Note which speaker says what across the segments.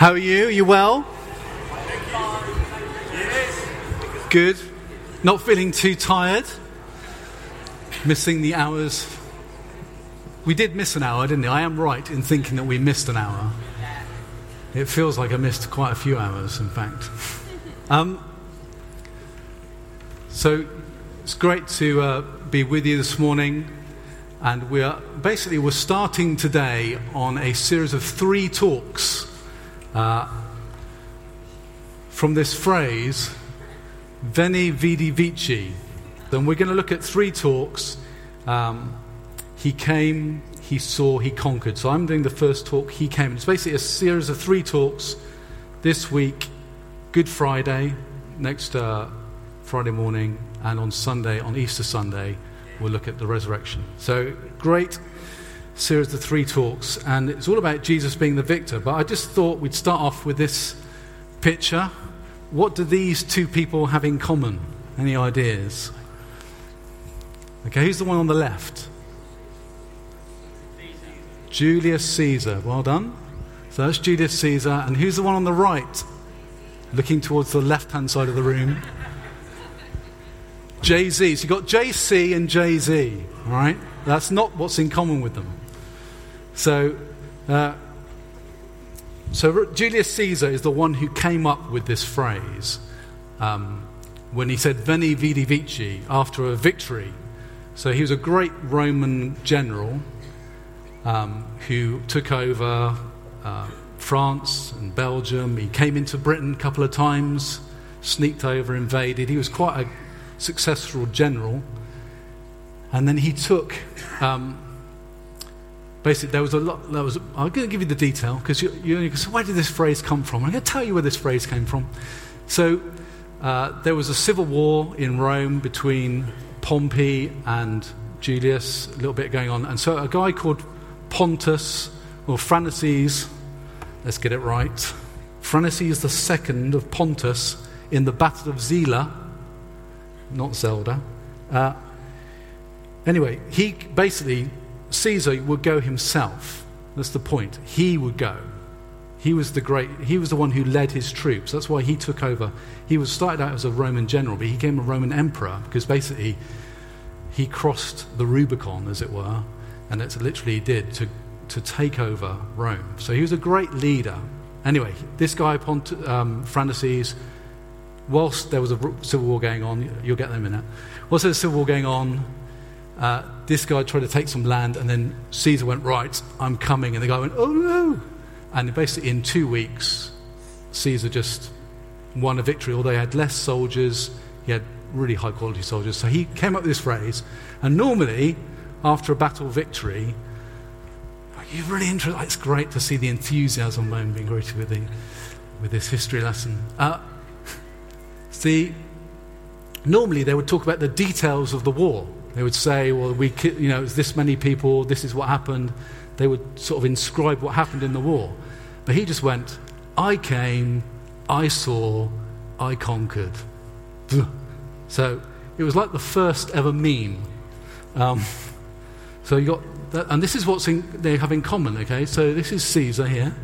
Speaker 1: How are you? Are you well? Good. Not feeling too tired? Missing the hours? We did miss an hour, didn't we? I am right in thinking that we missed an hour. It feels like I missed quite a few hours, in fact. Um, so it's great to uh, be with you this morning. And we're basically we're starting today on a series of three talks uh, from this phrase, Veni Vidi Vici. Then we're going to look at three talks. Um, he came, he saw, he conquered. So I'm doing the first talk, he came. It's basically a series of three talks this week Good Friday, next uh, Friday morning, and on Sunday, on Easter Sunday, we'll look at the resurrection. So great series of three talks, and it's all about Jesus being the victor. But I just thought we'd start off with this picture. What do these two people have in common? Any ideas? Okay, who's the one on the left? Julius Caesar. Well done. So that's Julius Caesar. And who's the one on the right? Looking towards the left hand side of the room. Jay Z. So you've got JC and Jay Z, all right? That's not what's in common with them. So, uh, so Julius Caesar is the one who came up with this phrase um, when he said "Veni Vidi Vici" after a victory. So he was a great Roman general um, who took over uh, France and Belgium. He came into Britain a couple of times, sneaked over, invaded. He was quite a successful general. And then he took um, basically, there was a lot. There was, I'm going to give you the detail because you, you, where did this phrase come from? I'm going to tell you where this phrase came from. So, uh, there was a civil war in Rome between Pompey and Julius, a little bit going on. And so, a guy called Pontus, or Pharnaces, let's get it right, Pharnaces the second of Pontus in the Battle of Zela, not Zelda. Uh, anyway, he basically Caesar would go himself. That's the point. He would go. He was the great. He was the one who led his troops. That's why he took over. He was started out as a Roman general, but he became a Roman emperor because basically he crossed the Rubicon, as it were, and that's literally he did to to take over Rome. So he was a great leader. Anyway, this guy Pont, um, whilst there was a civil war going on, you'll get them in a minute. Whilst there was a civil war going on, uh, this guy tried to take some land, and then Caesar went, Right, I'm coming. And the guy went, Oh no. And basically, in two weeks, Caesar just won a victory, although he had less soldiers, he had really high quality soldiers. So he came up with this phrase. And normally, after a battle victory, you're really interested. It's great to see the enthusiasm I'm being greeted with, the, with this history lesson. Uh, see, normally they would talk about the details of the war. They would say, well, we, you know, it's this many people, this is what happened. They would sort of inscribe what happened in the war. But he just went, I came, I saw, I conquered. So it was like the first ever meme. Um, so you got that, and this is what they have in common, okay? So this is Caesar here.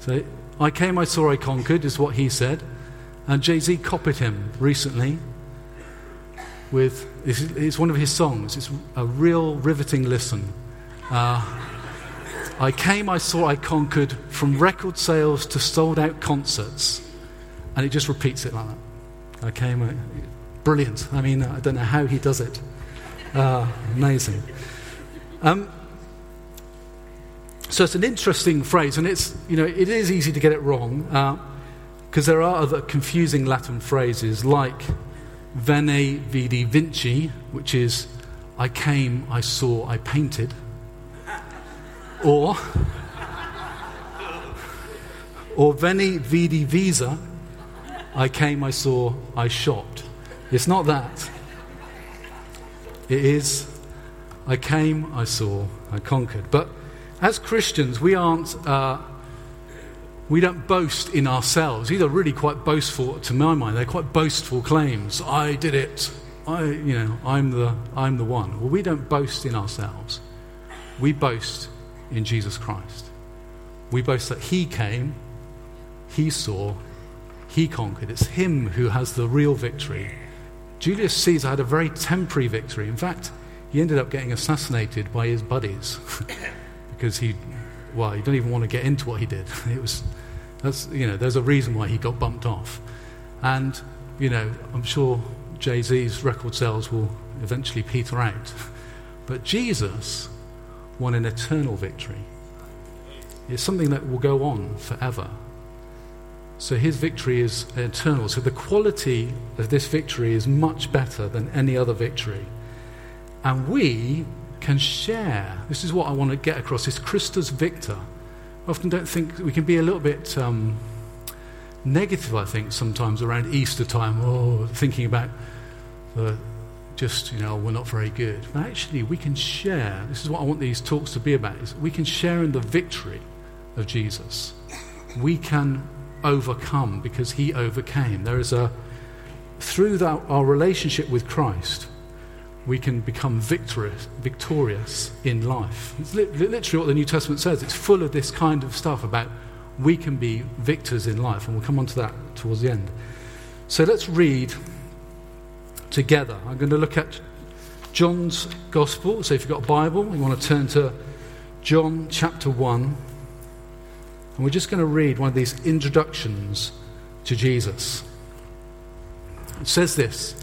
Speaker 1: So I came, I saw, I conquered, is what he said. And Jay Z copied him recently with, it's one of his songs. It's a real riveting listen. Uh, I came, I saw, I conquered from record sales to sold out concerts. And it just repeats it like that. I came, brilliant. I mean, I don't know how he does it. Uh, amazing. Um, so it's an interesting phrase, and it's, you know, it is easy to get it wrong because uh, there are other confusing Latin phrases like Veni Vidi Vinci, which is I came, I saw, I painted. Or, or Veni Vidi Visa, I came, I saw, I shopped. It's not that. It is I came, I saw, I conquered. But as Christians, we aren't. Uh, we don't boast in ourselves. These are really quite boastful, to my mind. They're quite boastful claims. I did it. I, you know, I'm the, I'm the one. Well, we don't boast in ourselves. We boast in Jesus Christ. We boast that He came he saw, he conquered. It's him who has the real victory. Julius Caesar had a very temporary victory. In fact, he ended up getting assassinated by his buddies because he, well, you don't even want to get into what he did. It was, that's, you know, there's a reason why he got bumped off. And, you know, I'm sure Jay Z's record sales will eventually peter out. But Jesus won an eternal victory. It's something that will go on forever. So his victory is eternal. So the quality of this victory is much better than any other victory. And we can share. This is what I want to get across. This Christus Victor. Often don't think we can be a little bit um, negative, I think, sometimes around Easter time, oh, thinking about the just, you know, we're not very good. But actually, we can share. This is what I want these talks to be about, is we can share in the victory of Jesus. We can overcome because he overcame. There is a, through that, our relationship with Christ, we can become victorious, victorious in life. It's li- literally what the New Testament says. It's full of this kind of stuff about we can be victors in life, and we'll come on to that towards the end. So let's read together. I'm going to look at John's Gospel. So if you've got a Bible, you want to turn to John chapter 1. And we're just going to read one of these introductions to Jesus. It says this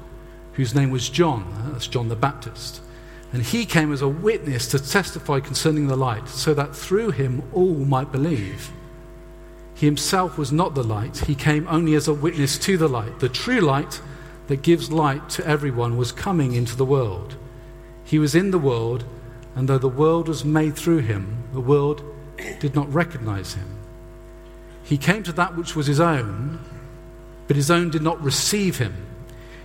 Speaker 1: whose name was John. Uh, that's John the Baptist. And he came as a witness to testify concerning the light, so that through him all might believe. He himself was not the light, he came only as a witness to the light. The true light that gives light to everyone was coming into the world. He was in the world, and though the world was made through him, the world did not recognize him. He came to that which was his own, but his own did not receive him.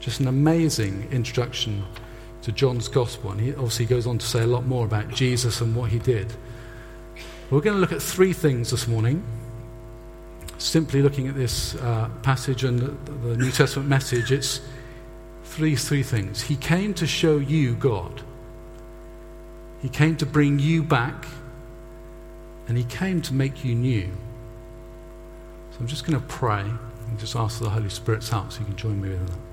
Speaker 1: Just an amazing introduction to John's Gospel. And he obviously goes on to say a lot more about Jesus and what he did. We're going to look at three things this morning. Simply looking at this uh, passage and the, New Testament message, it's three, three things. He came to show you God. He came to bring you back, and He came to make you new. So I'm just going to pray and just ask the Holy Spirit's help so you can join me with that.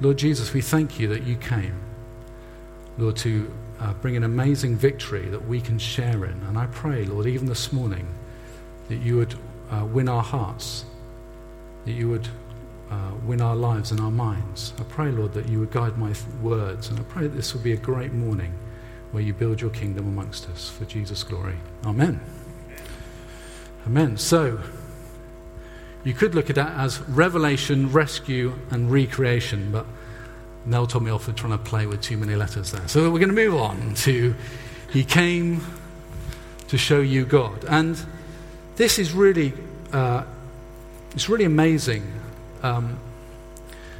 Speaker 1: Lord Jesus, we thank you that you came, Lord, to uh, bring an amazing victory that we can share in. And I pray, Lord, even this morning, that you would uh, win our hearts, that you would uh, win our lives and our minds. I pray, Lord, that you would guide my th- words, and I pray that this will be a great morning where you build your kingdom amongst us for Jesus' glory. Amen. Amen. So, you could look at that as revelation, rescue, and recreation, but Nell told me off for trying to play with too many letters there. So we're going to move on to He came to show you God. And this is really, uh, it's really amazing um,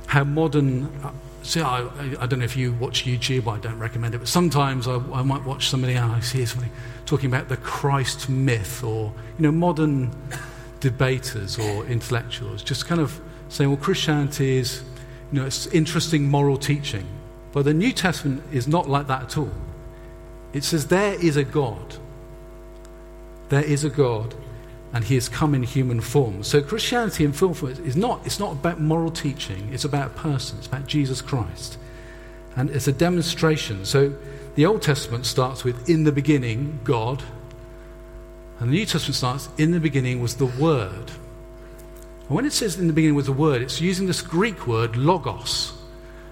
Speaker 1: how modern. Uh, see, I, I, don't know if you watch YouTube. I don't recommend it, but sometimes I, I might watch somebody. And I see somebody talking about the Christ myth, or you know, modern debaters or intellectuals just kind of saying, "Well, Christianity is, you know, it's interesting moral teaching." But the New Testament is not like that at all. It says there is a God. There is a God and he has come in human form. So Christianity in full form is not, it's not about moral teaching, it's about a person, it's about Jesus Christ. And it's a demonstration. So the Old Testament starts with, in the beginning, God. And the New Testament starts, in the beginning was the Word. And when it says in the beginning was the word, it's using this Greek word logos.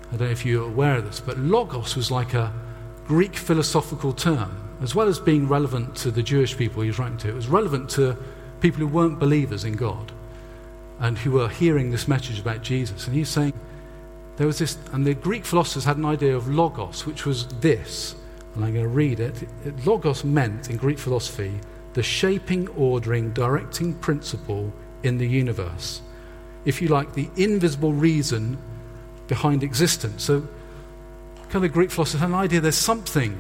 Speaker 1: I don't know if you're aware of this, but logos was like a Greek philosophical term, as well as being relevant to the Jewish people he was writing to. It was relevant to people who weren't believers in God and who were hearing this message about Jesus. And he's saying there was this, and the Greek philosophers had an idea of logos, which was this, and I'm going to read it. Logos meant in Greek philosophy the shaping, ordering, directing principle in the universe. If you like, the invisible reason behind existence. So, kind of Greek philosophers had an idea there's something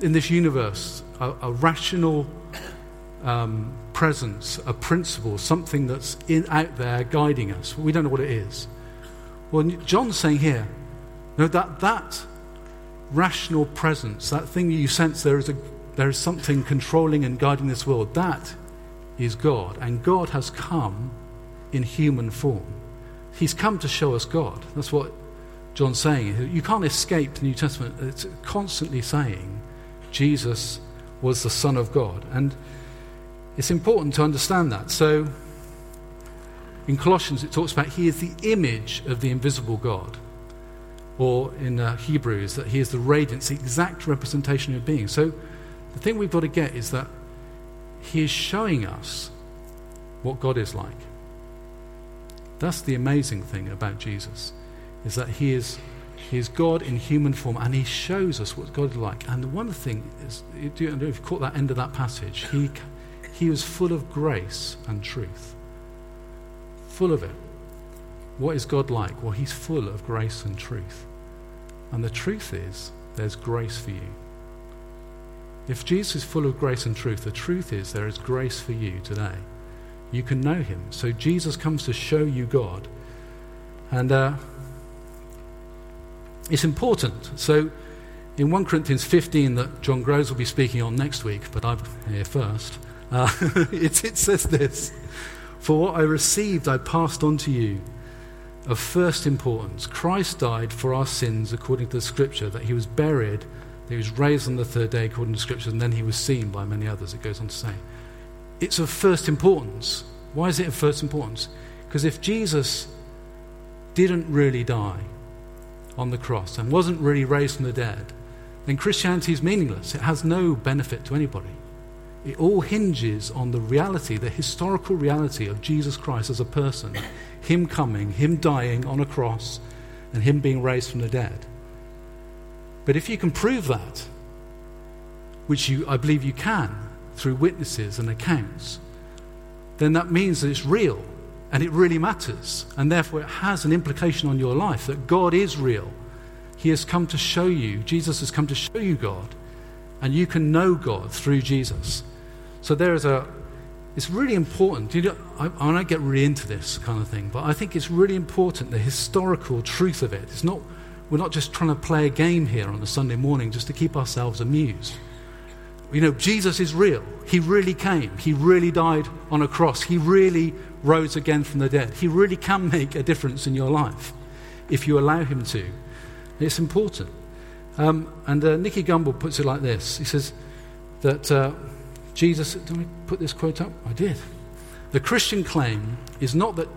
Speaker 1: in this universe, a, a rational um, presence, a principle, something that's in, out there guiding us. We don't know what it is. Well, John's saying here, no, that, that rational presence, that thing you sense there is, a, there is something controlling and guiding this world, that is God. And God has come in human form. He's come to show us God. That's what John's saying. You can't escape the New Testament. It's constantly saying Jesus was the Son of God. And it's important to understand that. So, in Colossians, it talks about he is the image of the invisible God. Or in uh, Hebrews, that he is the radiance, the exact representation of being. So, the thing we've got to get is that he is showing us what God is like. That's the amazing thing about Jesus, is that he is, he is God in human form, and he shows us what God is like. And the one thing is, if you caught that end of that passage, he he was full of grace and truth. Full of it. What is God like? Well, He's full of grace and truth. And the truth is, there's grace for you. If Jesus is full of grace and truth, the truth is there is grace for you today. You can know Him. So Jesus comes to show you God. And uh, it's important. So in 1 Corinthians 15, that John Groves will be speaking on next week, but I'm here first. Uh, it, it says this For what I received, I passed on to you of first importance. Christ died for our sins according to the scripture, that he was buried, he was raised on the third day according to Scripture, and then he was seen by many others, it goes on to say. It's of first importance. Why is it of first importance? Because if Jesus didn't really die on the cross and wasn't really raised from the dead, then Christianity is meaningless. It has no benefit to anybody. It all hinges on the reality, the historical reality of Jesus Christ as a person, Him coming, Him dying on a cross, and Him being raised from the dead. But if you can prove that, which you, I believe you can through witnesses and accounts, then that means that it's real and it really matters. And therefore, it has an implication on your life that God is real. He has come to show you, Jesus has come to show you God, and you can know God through Jesus. So there is a, it's really important. You know, I, I don't get really into this kind of thing, but I think it's really important the historical truth of it. It's not, we're not just trying to play a game here on a Sunday morning just to keep ourselves amused. You know, Jesus is real. He really came. He really died on a cross. He really rose again from the dead. He really can make a difference in your life if you allow him to. It's important. Um, and uh, Nicky Gumbel puts it like this He says that. Uh, Jesus, did I put this quote up? I did. The Christian claim is not that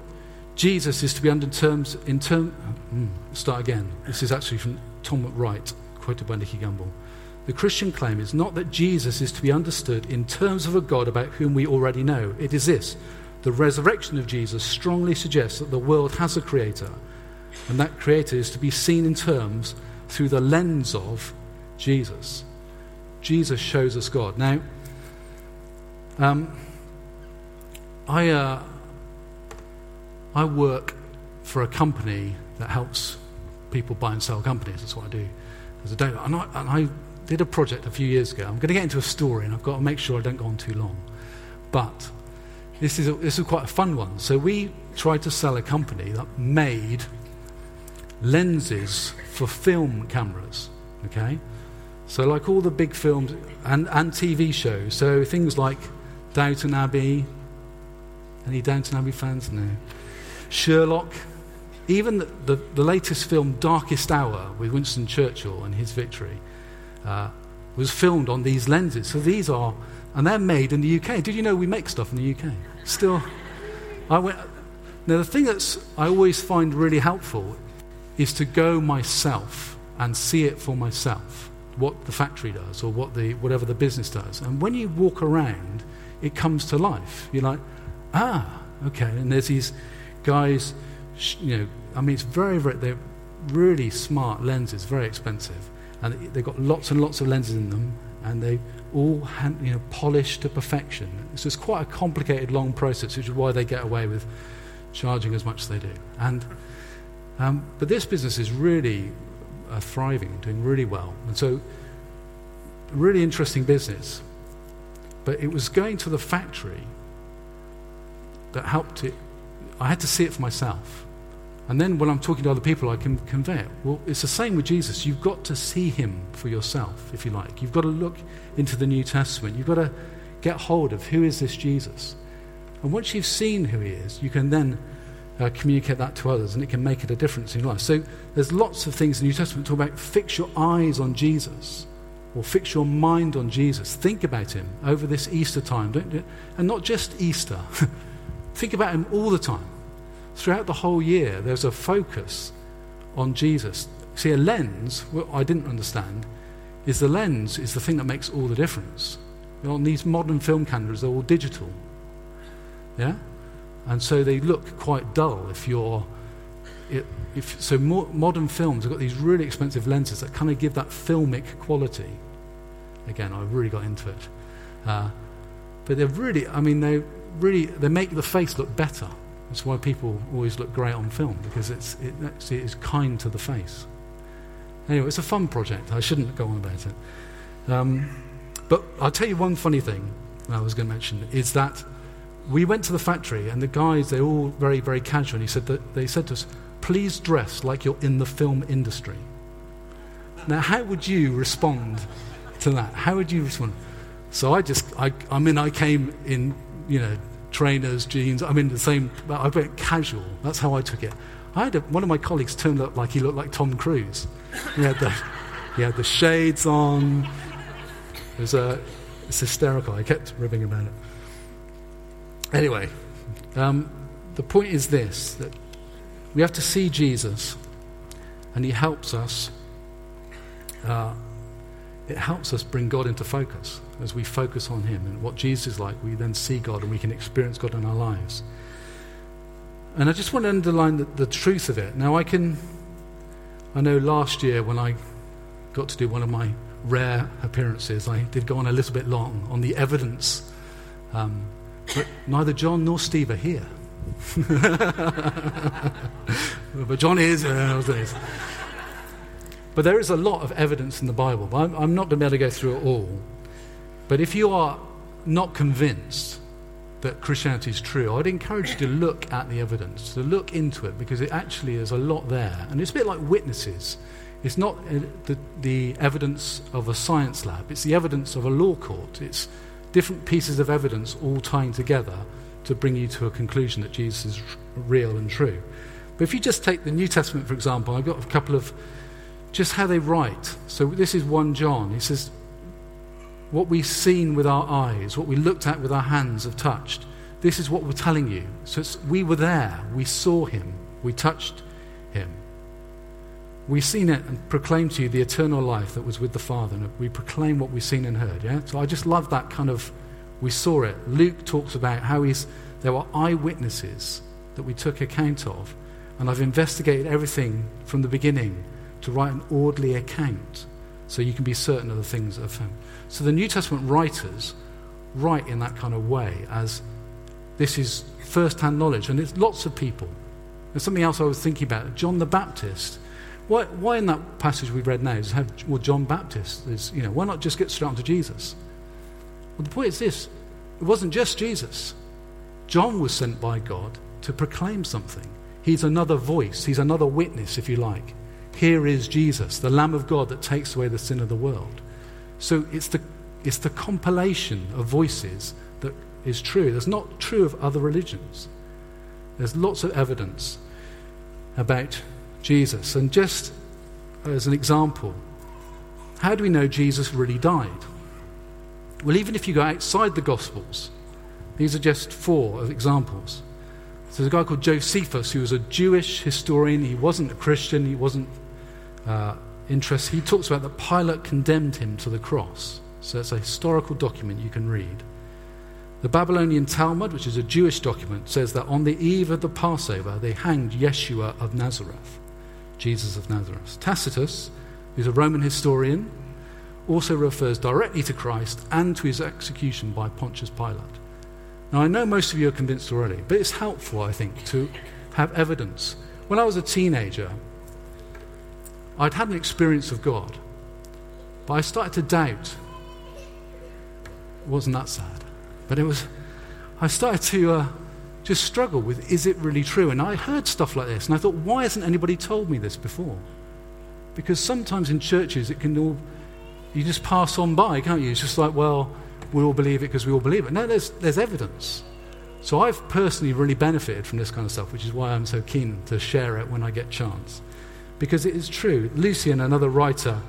Speaker 1: Jesus is to be under terms in term. Mm, start again. This is actually from Tom Wright, quoted by Nicky Gumbel. The Christian claim is not that Jesus is to be understood in terms of a God about whom we already know. It is this the resurrection of Jesus strongly suggests that the world has a creator, and that creator is to be seen in terms through the lens of Jesus. Jesus shows us God. Now, um, I, uh, I work for a company that helps people buy and sell companies. That's what I do. I don't, and, I, and I did a project a few years ago. I'm going to get into a story, and I've got to make sure I don't go on too long. But this is, a, this is quite a fun one. So we tried to sell a company that made lenses for film cameras. Okay, so like all the big films and, and TV shows. So things like Downton Abbey. Any Downton Abbey fans? No. Sherlock. Even the, the, the latest film, Darkest Hour, with Winston Churchill and his victory, uh, was filmed on these lenses. So these are, and they're made in the UK. Did you know we make stuff in the UK? Still, I went. Now, the thing that's I always find really helpful is to go myself and see it for myself, what the factory does or what the, whatever the business does. And when you walk around, it comes to life. You're like, ah, okay. And there's these guys, you know, I mean, it's very, very, they're really smart lenses, very expensive. And they've got lots and lots of lenses in them, and they all hand, you know, polished to perfection. So it's quite a complicated, long process, which is why they get away with charging as much as they do. And, um, but this business is really uh, thriving, doing really well. And so, really interesting business. But it was going to the factory that helped it. I had to see it for myself. And then when I'm talking to other people, I can convey it. Well, it's the same with Jesus. You've got to see him for yourself, if you like. You've got to look into the New Testament. You've got to get hold of who is this Jesus. And once you've seen who he is, you can then uh, communicate that to others, and it can make it a difference in your life. So there's lots of things in the New Testament talk about fix your eyes on Jesus, or fix your mind on Jesus. Think about him over this Easter time, don't, you? and not just Easter. Think about him all the time. Throughout the whole year, there's a focus on Jesus. See, a lens, what I didn't understand, is the lens is the thing that makes all the difference. You know, on these modern film cameras, they're all digital. Yeah? And so they look quite dull if you're. If, so more, modern films have got these really expensive lenses that kind of give that filmic quality. Again, I really got into it. Uh, but they're really, I mean, they really, they make the face look better. That's why people always look great on film, because it's, it actually is kind to the face. Anyway, it's a fun project. I shouldn't go on about it. Um, but I'll tell you one funny thing I was going to mention is that we went to the factory, and the guys, they're all very, very casual. And he said that, they said to us, please dress like you're in the film industry. Now, how would you respond to that? How would you respond? So I just, I, I mean, I came in, you know, trainers, jeans. I'm in the same, I went casual. That's how I took it. I had a, one of my colleagues turned up like he looked like Tom Cruise. He had the, he had the shades on. It was a, it's hysterical. I kept ribbing about it. Anyway, um, the point is this that we have to see Jesus, and he helps us. Uh, it helps us bring God into focus as we focus on him and what Jesus is like. We then see God and we can experience God in our lives. And I just want to underline the, the truth of it. Now, I can. I know last year when I got to do one of my rare appearances, I did go on a little bit long on the evidence um, but neither John nor Steve are here. but John is. Uh, but there is a lot of evidence in the Bible. I'm, I'm not going to be able to go through it all. But if you are not convinced that Christianity is true, I'd encourage you to look at the evidence, to look into it, because it actually is a lot there. And it's a bit like witnesses. It's not uh, the, the evidence of a science lab, it's the evidence of a law court. It's different pieces of evidence all tying together to bring you to a conclusion that Jesus is real and true. But if you just take the New Testament, for example, I've got a couple of just how they write. So this is 1 John. He says, What we've seen with our eyes, what we looked at with our hands, have touched. This is what we're telling you. So we were there, we saw him, we touched him. We've seen it and proclaimed to you the eternal life that was with the Father. And we proclaim what we've seen and heard. Yeah? So I just love that kind of, we saw it. Luke talks about how he's, there were eyewitnesses that we took account of. And I've investigated everything from the beginning to write an orderly account so you can be certain of the things of him. So the New Testament writers write in that kind of way as this is first hand knowledge. And it's lots of people. There's something else I was thinking about. John the Baptist why, why in that passage we read now is have well, John Baptist? Is, you know, why not just get straight on to Jesus? Well, the point is this it wasn't just Jesus. John was sent by God to proclaim something. He's another voice, he's another witness, if you like. Here is Jesus, the Lamb of God that takes away the sin of the world. So it's the, it's the compilation of voices that is true. That's not true of other religions. There's lots of evidence about Jesus. And just as an example, how do we know Jesus really died? Well, even if you go outside the Gospels, these are just four examples. So there's a guy called Josephus who was a Jewish historian. He wasn't a Christian, he wasn't uh, interested. He talks about that Pilate condemned him to the cross. So it's a historical document you can read. The Babylonian Talmud, which is a Jewish document, says that on the eve of the Passover, they hanged Yeshua of Nazareth, Jesus of Nazareth. Tacitus, who's a Roman historian, also refers directly to Christ and to his execution by Pontius Pilate. Now, I know most of you are convinced already, but it's helpful, I think, to have evidence. When I was a teenager, I'd had an experience of God, but I started to doubt. It wasn't that sad, but it was. I started to uh, just struggle with is it really true? And I heard stuff like this, and I thought, why hasn't anybody told me this before? Because sometimes in churches it can all, you just pass on by, can't you? It's just like, well, we all believe it because we all believe it. No, there's, there's evidence. So I've personally really benefited from this kind of stuff, which is why I'm so keen to share it when I get chance. Because it is true. Lucian, another writer,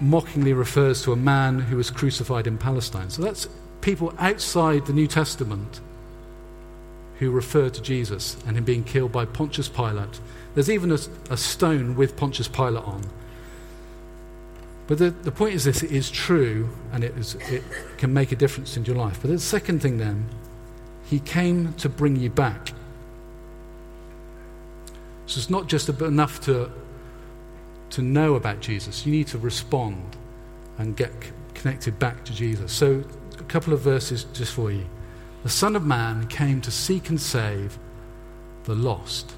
Speaker 1: mockingly refers to a man who was crucified in Palestine. So that's people outside the New Testament who refer to Jesus and him being killed by Pontius Pilate. There's even a, a stone with Pontius Pilate on but the, the point is this it is true and it, is, it can make a difference in your life. But the second thing then, he came to bring you back. So it's not just enough to, to know about Jesus, you need to respond and get connected back to Jesus. So, a couple of verses just for you. The Son of Man came to seek and save the lost.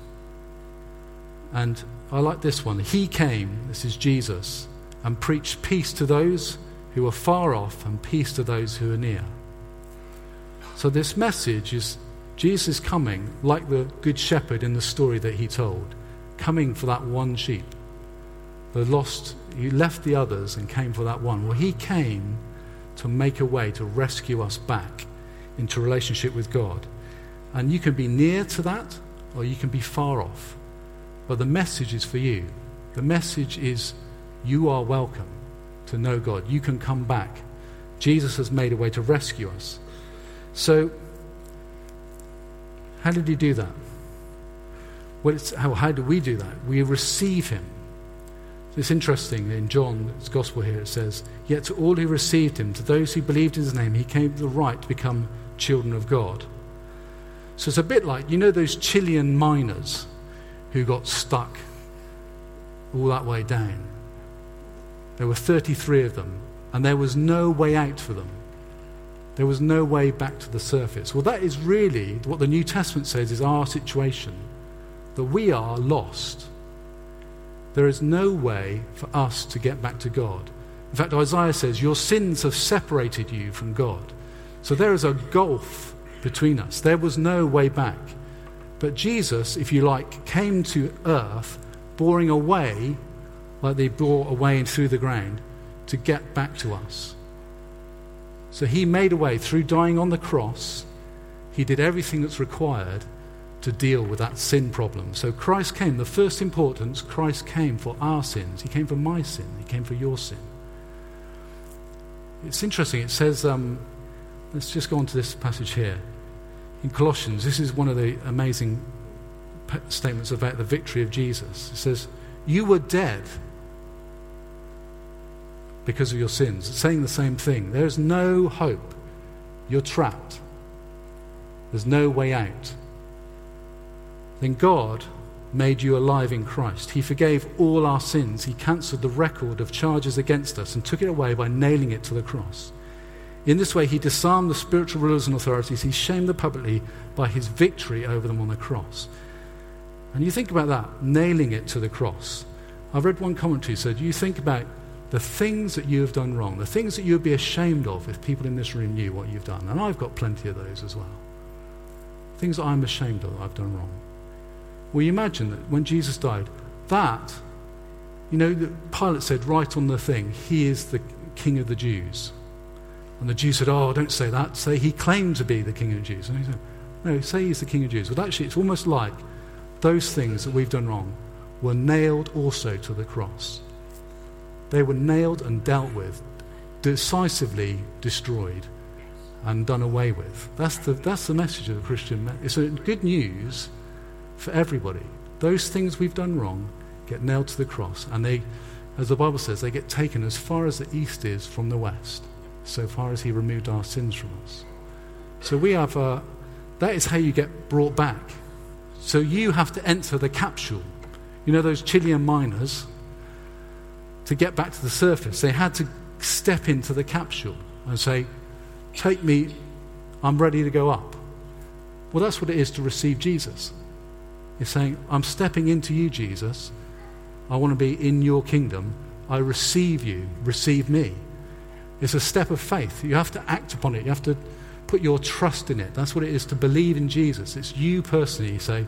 Speaker 1: And I like this one. He came, this is Jesus and preached peace to those who are far off and peace to those who are near. So, this message is Jesus coming like the Good Shepherd in the story that he told, coming for that one sheep. The lost, he left the others and came for that one. Well, he came to make a way to rescue us back into relationship with God. And you can be near to that or you can be far off. But the message is for you. The message is you are welcome to know God. You can come back. Jesus has made a way to rescue us. So, how did he do that? Well, how, how do we do that? We receive him. It's interesting in John's Gospel here it says, Yet to all who received him, to those who believed in his name, he gave the right to become children of God. So it's a bit like, you know, those Chilean miners who got stuck all that way down. There were 33 of them, and there was no way out for them. There was no way back to the surface. Well, that is really what the New Testament says is our situation that we are lost. There is no way for us to get back to God. In fact, Isaiah says, Your sins have separated you from God. So there is a gulf between us. There was no way back. But Jesus, if you like, came to earth, boring away like they bore away and through the ground to get back to us. So he made a way through dying on the cross. He did everything that's required to deal with that sin problem. So Christ came, the first importance, Christ came for our sins. He came for my sin. He came for your sin. It's interesting. It says, um, let's just go on to this passage here. In Colossians, this is one of the amazing statements about the victory of Jesus. It says, You were dead because of your sins. It's saying the same thing. There's no hope. You're trapped. There's no way out. Then God made you alive in Christ. He forgave all our sins. He cancelled the record of charges against us and took it away by nailing it to the cross. In this way, he disarmed the spiritual rulers and authorities. He shamed them publicly by his victory over them on the cross. And you think about that, nailing it to the cross. I've read one commentary said, you think about the things that you have done wrong, the things that you would be ashamed of if people in this room knew what you've done. And I've got plenty of those as well. Things that I'm ashamed of I've done wrong. Well, you imagine that when Jesus died, that, you know, Pilate said right on the thing, he is the king of the Jews. And the Jews said, oh, don't say that. Say he claimed to be the king of the Jews. And he said, no, say he's the king of the Jews. Well, actually, it's almost like those things that we've done wrong were nailed also to the cross. They were nailed and dealt with, decisively destroyed. and done away with. That's the, that's the message of the Christian. It's a good news for everybody. Those things we've done wrong get nailed to the cross, and they, as the Bible says, they get taken as far as the east is from the west, so far as He removed our sins from us. So we have a, that is how you get brought back. So you have to enter the capsule. You know those Chilean miners? To get back to the surface, they had to step into the capsule and say, Take me, I'm ready to go up. Well, that's what it is to receive Jesus. You're saying, I'm stepping into you, Jesus. I want to be in your kingdom. I receive you. Receive me. It's a step of faith. You have to act upon it. You have to put your trust in it. That's what it is to believe in Jesus. It's you personally. You say,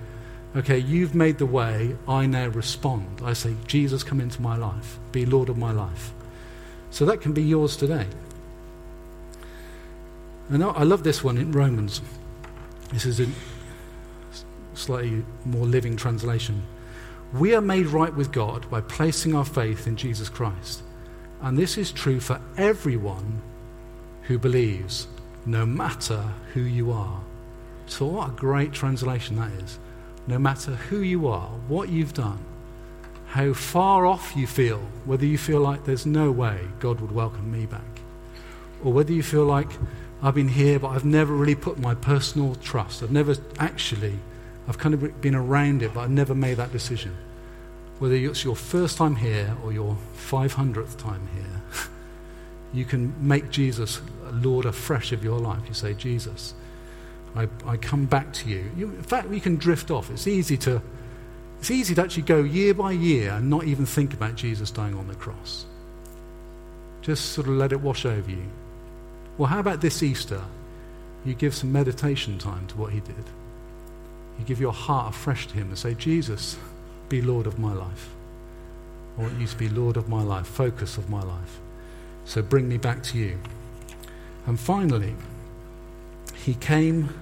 Speaker 1: okay, you've made the way. I now respond. I say, Jesus, come into my life. Be Lord of my life. So that can be yours today. And I love this one in Romans. This is a slightly more living translation. We are made right with God by placing our faith in Jesus Christ. And this is true for everyone who believes, no matter who you are. So, what a great translation that is. No matter who you are, what you've done, how far off you feel, whether you feel like there's no way God would welcome me back, or whether you feel like I've been here, but I've never really put my personal trust. I've never actually, I've kind of been around it, but I've never made that decision. Whether it's your first time here or your 500th time here, you can make Jesus Lord afresh of your life. You say, Jesus, I, I come back to you. you. In fact, we can drift off. It's easy to. It's easy to actually go year by year and not even think about Jesus dying on the cross. Just sort of let it wash over you. Well, how about this Easter? You give some meditation time to what he did. You give your heart afresh to him and say, Jesus, be Lord of my life. I want you to be Lord of my life, focus of my life. So bring me back to you. And finally, he came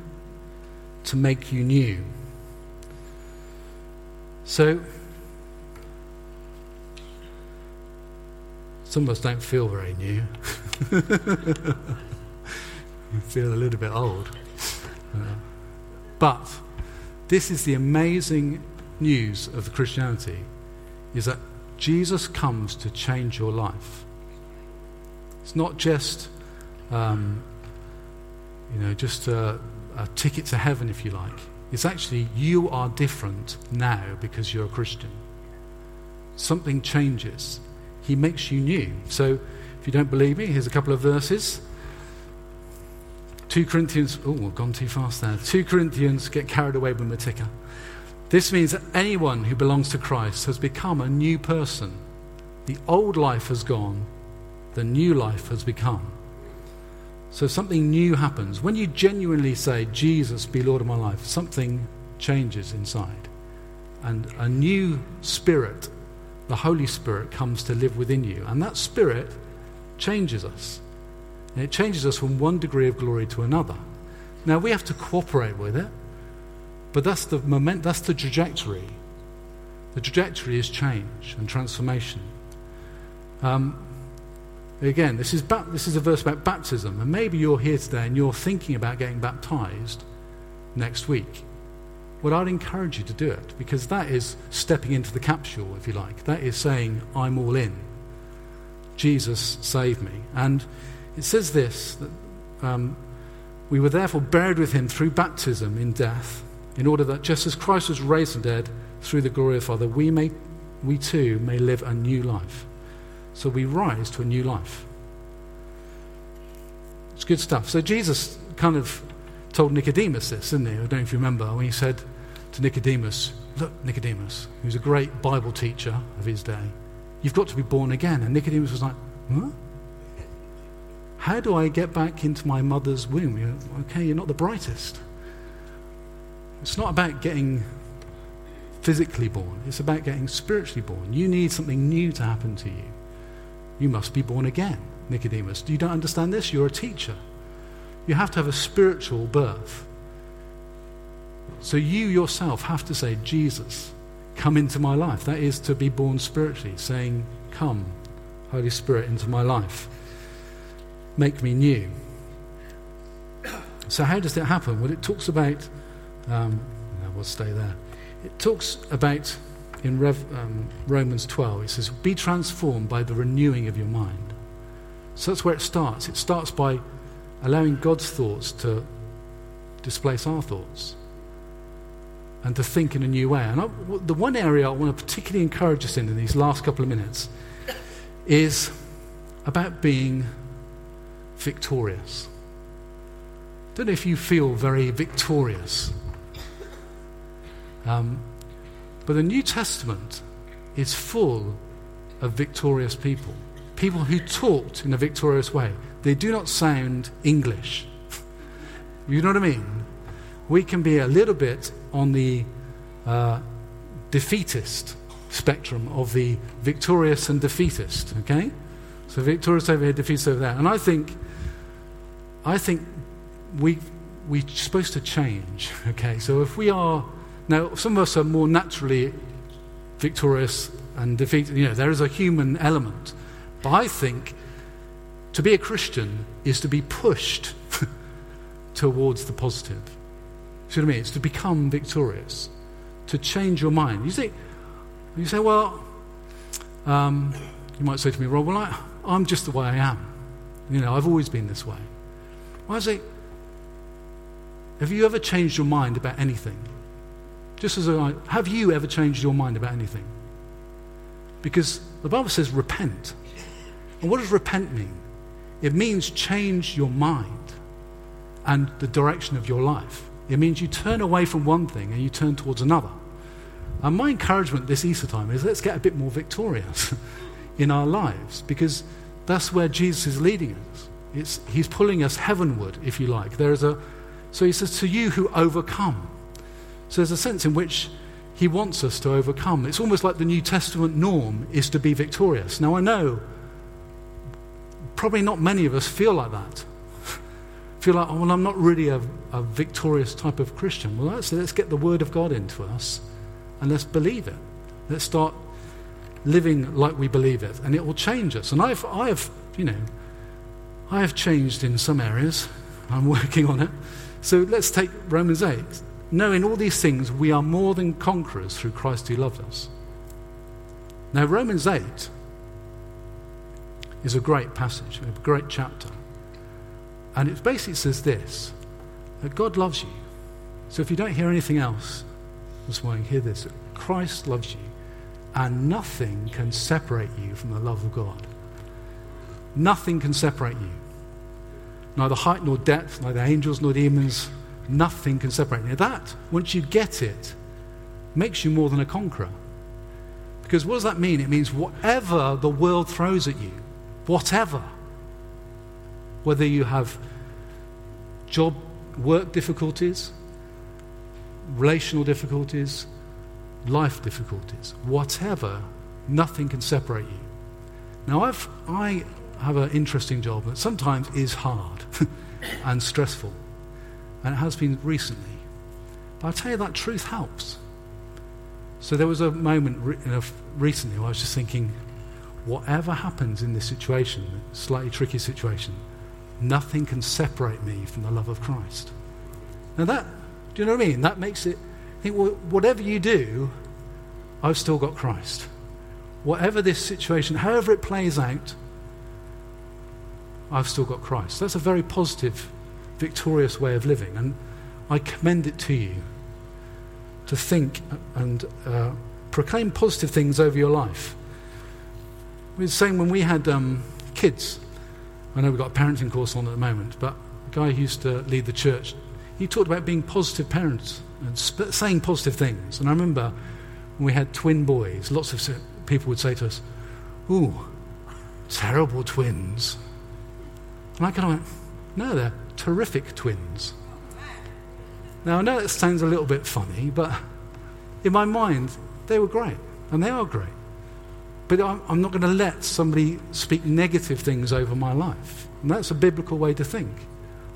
Speaker 1: to make you new. So, some of us don't feel very new. you feel a little bit old. Uh, but this is the amazing news of Christianity is that Jesus comes to change your life. It's not just, um, you know, just a, a ticket to heaven, if you like. It's actually you are different now because you're a Christian. Something changes. He makes you new. So if you don't believe me, here's a couple of verses. 2 Corinthians, oh, we've gone too fast there. 2 Corinthians, get carried away with my ticker. This means that anyone who belongs to Christ has become a new person. The old life has gone, the new life has become. So something new happens. When you genuinely say, Jesus, be Lord of my life, something changes inside. And a new spirit, the Holy Spirit, comes to live within you. And that spirit changes us. And it changes us from one degree of glory to another. Now, we have to cooperate with it, but that's the moment, that's the trajectory. The trajectory is change and transformation. Um, again, this is, ba- this is a verse about baptism, and maybe you're here today and you're thinking about getting baptized next week. Well, I'd encourage you to do it because that is stepping into the capsule, if you like. That is saying, I'm all in. Jesus saved me. And it says this that um, we were therefore buried with him through baptism in death, in order that just as Christ was raised from dead through the glory of the Father, we, may, we too may live a new life. So we rise to a new life. It's good stuff. So Jesus kind of told Nicodemus this, didn't he? I don't know if you remember, when he said to Nicodemus, Look, Nicodemus, who's a great Bible teacher of his day, you've got to be born again. And Nicodemus was like, Huh? How do I get back into my mother's womb? You're, okay, you're not the brightest. It's not about getting physically born, it's about getting spiritually born. You need something new to happen to you. You must be born again, Nicodemus. You don't understand this? You're a teacher. You have to have a spiritual birth. So you yourself have to say, Jesus, come into my life. That is to be born spiritually, saying, Come, Holy Spirit, into my life make me new. So, how does that happen? Well, it talks about, um, we'll stay there. It talks about in Rev, um, Romans 12, it says, Be transformed by the renewing of your mind. So that's where it starts. It starts by allowing God's thoughts to displace our thoughts and to think in a new way. And I, the one area I want to particularly encourage us in in these last couple of minutes is about being victorious. Don't know if you feel very victorious. Um, but the New Testament is full of victorious people. People who talked in a victorious way. They do not sound English. you know what I mean? We can be a little bit on the uh, defeatist spectrum of the victorious and defeatist, okay? So victorious over here, defeatist over there. And I think, I think we, we're supposed to change, okay? So if we are, now some of us are more naturally victorious and defeated, you know, there is a human element. But I think to be a Christian is to be pushed towards the positive. See what I mean? It's to become victorious, to change your mind. You see, you say, well, um, you might say to me, Rob, well, I, I'm just the way I am. You know, I've always been this way. Well, I say, have you ever changed your mind about anything? Just as a, have you ever changed your mind about anything? Because the Bible says repent. And what does repent mean? It means change your mind and the direction of your life. It means you turn away from one thing and you turn towards another. And my encouragement this Easter time is let's get a bit more victorious in our lives because that's where Jesus is leading us. It's, he's pulling us heavenward, if you like. There is a, so he says, To you who overcome. So there's a sense in which he wants us to overcome. It's almost like the New Testament norm is to be victorious. Now, I know probably not many of us feel like that feel like, oh, well, I'm not really a, a victorious type of Christian. Well, let's, let's get the Word of God into us and let's believe it. Let's start living like we believe it, and it will change us. And I've, I have, you know, I have changed in some areas. I'm working on it. So let's take Romans 8. Knowing all these things, we are more than conquerors through Christ who loved us. Now, Romans 8 is a great passage, a great chapter. And it basically says this that God loves you. So if you don't hear anything else this morning, hear this that Christ loves you, and nothing can separate you from the love of God. Nothing can separate you. Neither height nor depth, neither angels nor demons, nothing can separate you. That, once you get it, makes you more than a conqueror. Because what does that mean? It means whatever the world throws at you, whatever, whether you have job, work difficulties, relational difficulties, life difficulties, whatever, nothing can separate you. Now, I've, I have an interesting job that sometimes is hard and stressful, and it has been recently. But I tell you, that truth helps. So there was a moment re- recently where I was just thinking, whatever happens in this situation, slightly tricky situation, nothing can separate me from the love of Christ. Now, that, do you know what I mean? That makes it I think, well, whatever you do, I've still got Christ. Whatever this situation, however it plays out, I've still got Christ. That's a very positive, victorious way of living. And I commend it to you to think and uh, proclaim positive things over your life. We were saying when we had um, kids, I know we've got a parenting course on at the moment, but a guy who used to lead the church, he talked about being positive parents and sp- saying positive things. And I remember when we had twin boys, lots of people would say to us, Ooh, terrible twins. And I kind of went, No, they're terrific twins. Now, I know it sounds a little bit funny, but in my mind, they were great, and they are great. But I'm not going to let somebody speak negative things over my life. And that's a biblical way to think.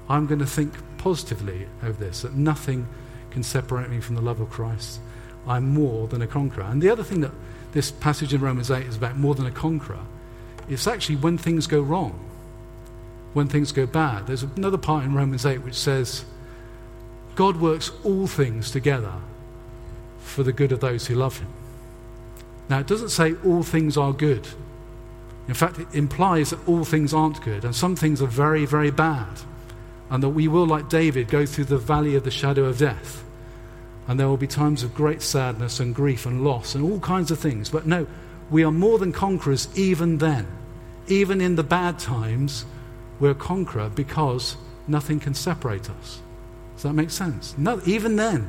Speaker 1: I'm going to think positively over this, that nothing can separate me from the love of Christ. I'm more than a conqueror. And the other thing that this passage in Romans 8 is about more than a conqueror, it's actually when things go wrong. When things go bad. There's another part in Romans 8 which says, God works all things together for the good of those who love him. Now, it doesn't say all things are good. In fact, it implies that all things aren't good, and some things are very, very bad, and that we will, like David, go through the valley of the shadow of death. And there will be times of great sadness and grief and loss and all kinds of things. But no, we are more than conquerors even then. Even in the bad times, we're a conqueror because nothing can separate us. Does that make sense? No, even then,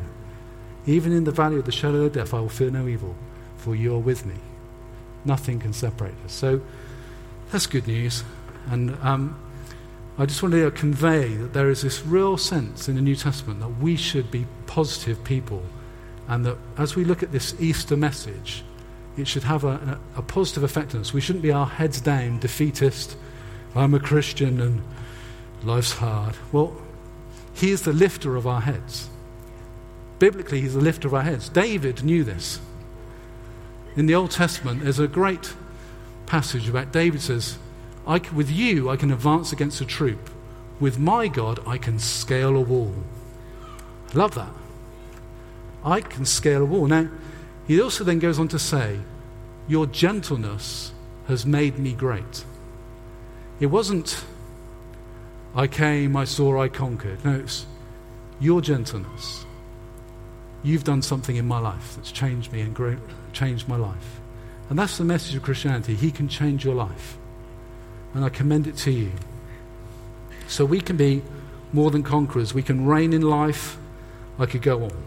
Speaker 1: even in the valley of the shadow of death, I will fear no evil, for you are with me. Nothing can separate us. So that's good news. And um, I just wanted to convey that there is this real sense in the New Testament that we should be positive people. And that as we look at this Easter message, it should have a, a, a positive effect on us. We shouldn't be our heads down, defeatist. I'm a Christian and life's hard. Well, He is the lifter of our heads. Biblically, He's the lifter of our heads. David knew this. In the Old Testament, there's a great passage about David says, With you, I can advance against a troop. With my God, I can scale a wall. I love that. I can scale a wall. Now, he also then goes on to say, Your gentleness has made me great. It wasn't, I came, I saw, I conquered. No, it's your gentleness. You've done something in my life that's changed me and great, changed my life. And that's the message of Christianity. He can change your life. And I commend it to you. So we can be more than conquerors. We can reign in life. I could go on.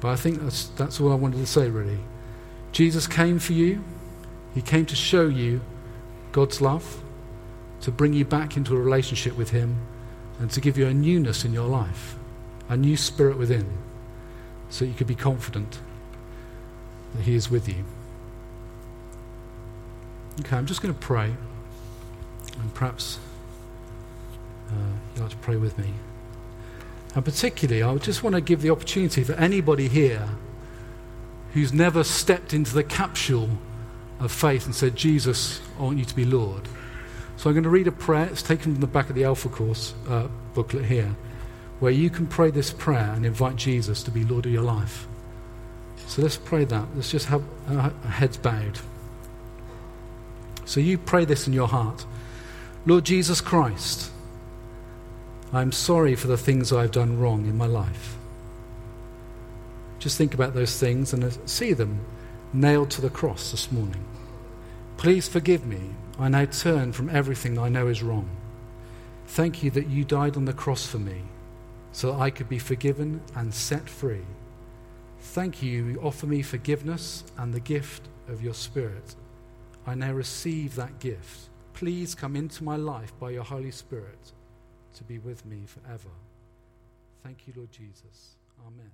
Speaker 1: But I think that's, that's all I wanted to say, really. Jesus came for you, He came to show you God's love, to bring you back into a relationship with Him, and to give you a newness in your life, a new spirit within, so you could be confident that He is with you. Okay, I'm just going to pray, and perhaps uh, you'd like to pray with me. And particularly, I just want to give the opportunity for anybody here who's never stepped into the capsule of faith and said, Jesus, I want you to be Lord. So I'm going to read a prayer. It's taken from the back of the Alpha Course uh, booklet here, where you can pray this prayer and invite Jesus to be Lord of your life. So let's pray that. Let's just have our heads bowed. So you pray this in your heart Lord Jesus Christ. I'm sorry for the things I've done wrong in my life. Just think about those things and see them nailed to the cross this morning. Please forgive me. I now turn from everything I know is wrong. Thank you that you died on the cross for me so that I could be forgiven and set free. Thank you, you offer me forgiveness and the gift of your Spirit. I now receive that gift. Please come into my life by your Holy Spirit to be with me forever. Thank you, Lord Jesus. Amen.